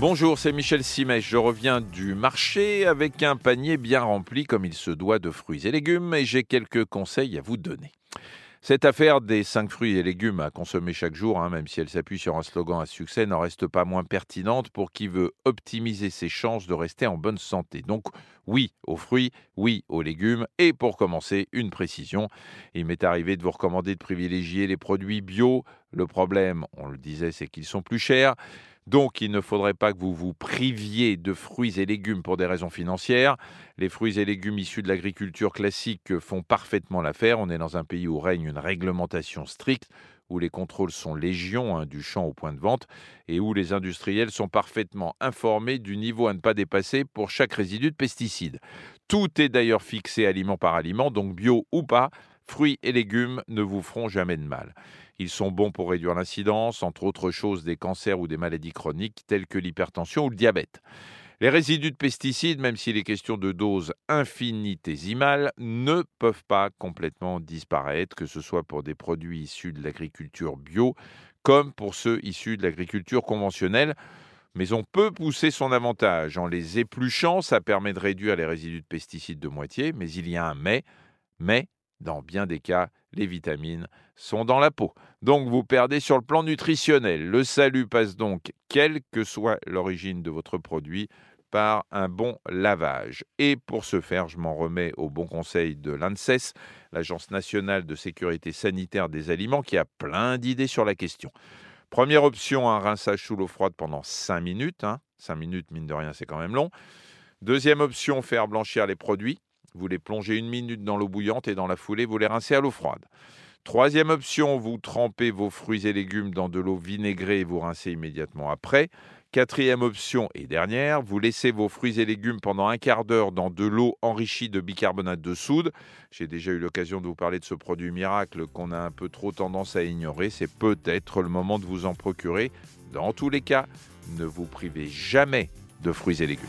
Bonjour, c'est Michel Simèche. Je reviens du marché avec un panier bien rempli comme il se doit de fruits et légumes et j'ai quelques conseils à vous donner. Cette affaire des 5 fruits et légumes à consommer chaque jour, hein, même si elle s'appuie sur un slogan à succès, n'en reste pas moins pertinente pour qui veut optimiser ses chances de rester en bonne santé. Donc oui aux fruits, oui aux légumes. Et pour commencer, une précision. Il m'est arrivé de vous recommander de privilégier les produits bio. Le problème, on le disait, c'est qu'ils sont plus chers. Donc, il ne faudrait pas que vous vous priviez de fruits et légumes pour des raisons financières. Les fruits et légumes issus de l'agriculture classique font parfaitement l'affaire. On est dans un pays où règne une réglementation stricte, où les contrôles sont légion hein, du champ au point de vente et où les industriels sont parfaitement informés du niveau à ne pas dépasser pour chaque résidu de pesticides. Tout est d'ailleurs fixé aliment par aliment, donc bio ou pas, fruits et légumes ne vous feront jamais de mal. Ils sont bons pour réduire l'incidence, entre autres choses, des cancers ou des maladies chroniques telles que l'hypertension ou le diabète. Les résidus de pesticides, même s'il est question de doses infinitésimales, ne peuvent pas complètement disparaître, que ce soit pour des produits issus de l'agriculture bio comme pour ceux issus de l'agriculture conventionnelle. Mais on peut pousser son avantage. En les épluchant, ça permet de réduire les résidus de pesticides de moitié, mais il y a un mais. Mais dans bien des cas, les vitamines sont dans la peau. Donc vous perdez sur le plan nutritionnel. Le salut passe donc, quelle que soit l'origine de votre produit, par un bon lavage. Et pour ce faire, je m'en remets au bon conseil de l'ANSES, l'Agence nationale de sécurité sanitaire des aliments, qui a plein d'idées sur la question. Première option, un rinçage sous l'eau froide pendant 5 minutes. 5 hein. minutes, mine de rien, c'est quand même long. Deuxième option, faire blanchir les produits. Vous les plongez une minute dans l'eau bouillante et dans la foulée, vous les rincez à l'eau froide. Troisième option, vous trempez vos fruits et légumes dans de l'eau vinaigrée et vous rincez immédiatement après. Quatrième option et dernière, vous laissez vos fruits et légumes pendant un quart d'heure dans de l'eau enrichie de bicarbonate de soude. J'ai déjà eu l'occasion de vous parler de ce produit miracle qu'on a un peu trop tendance à ignorer. C'est peut-être le moment de vous en procurer. Dans tous les cas, ne vous privez jamais de fruits et légumes.